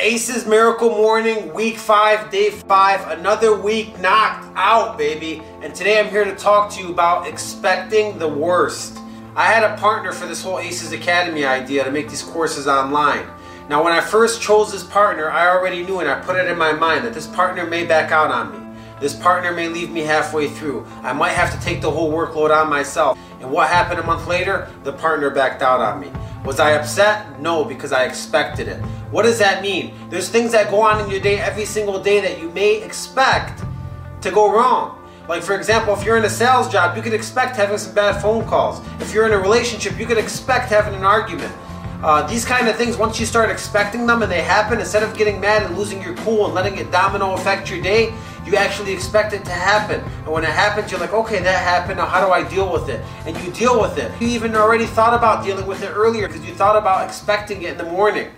Acez Miracle Morning, week five, day five, another week knocked out, baby. And today I'm here to talk to you about expecting the worst. I had a partner for this whole Acez Academy idea to make these courses online. Now, when I first chose this partner, I already knew and I put it in my mind that this partner may back out on me. This partner may leave me halfway through. I might have to take the whole workload on myself. And what happened a month later? The partner backed out on me. Was I upset? No, because I expected it. What does that mean? There's things that go on in your day every single day that you may expect to go wrong. Like, for example, if you're in a sales job, you could expect having some bad phone calls. If you're in a relationship, you could expect having an argument. Uh, these kind of things, once you start expecting them and they happen, instead of getting mad and losing your cool and letting it domino affect your day, you actually expect it to happen. And when it happens, you're like, okay, that happened. Now, how do I deal with it? And you deal with it. You even already thought about dealing with it earlier because you thought about expecting it in the morning.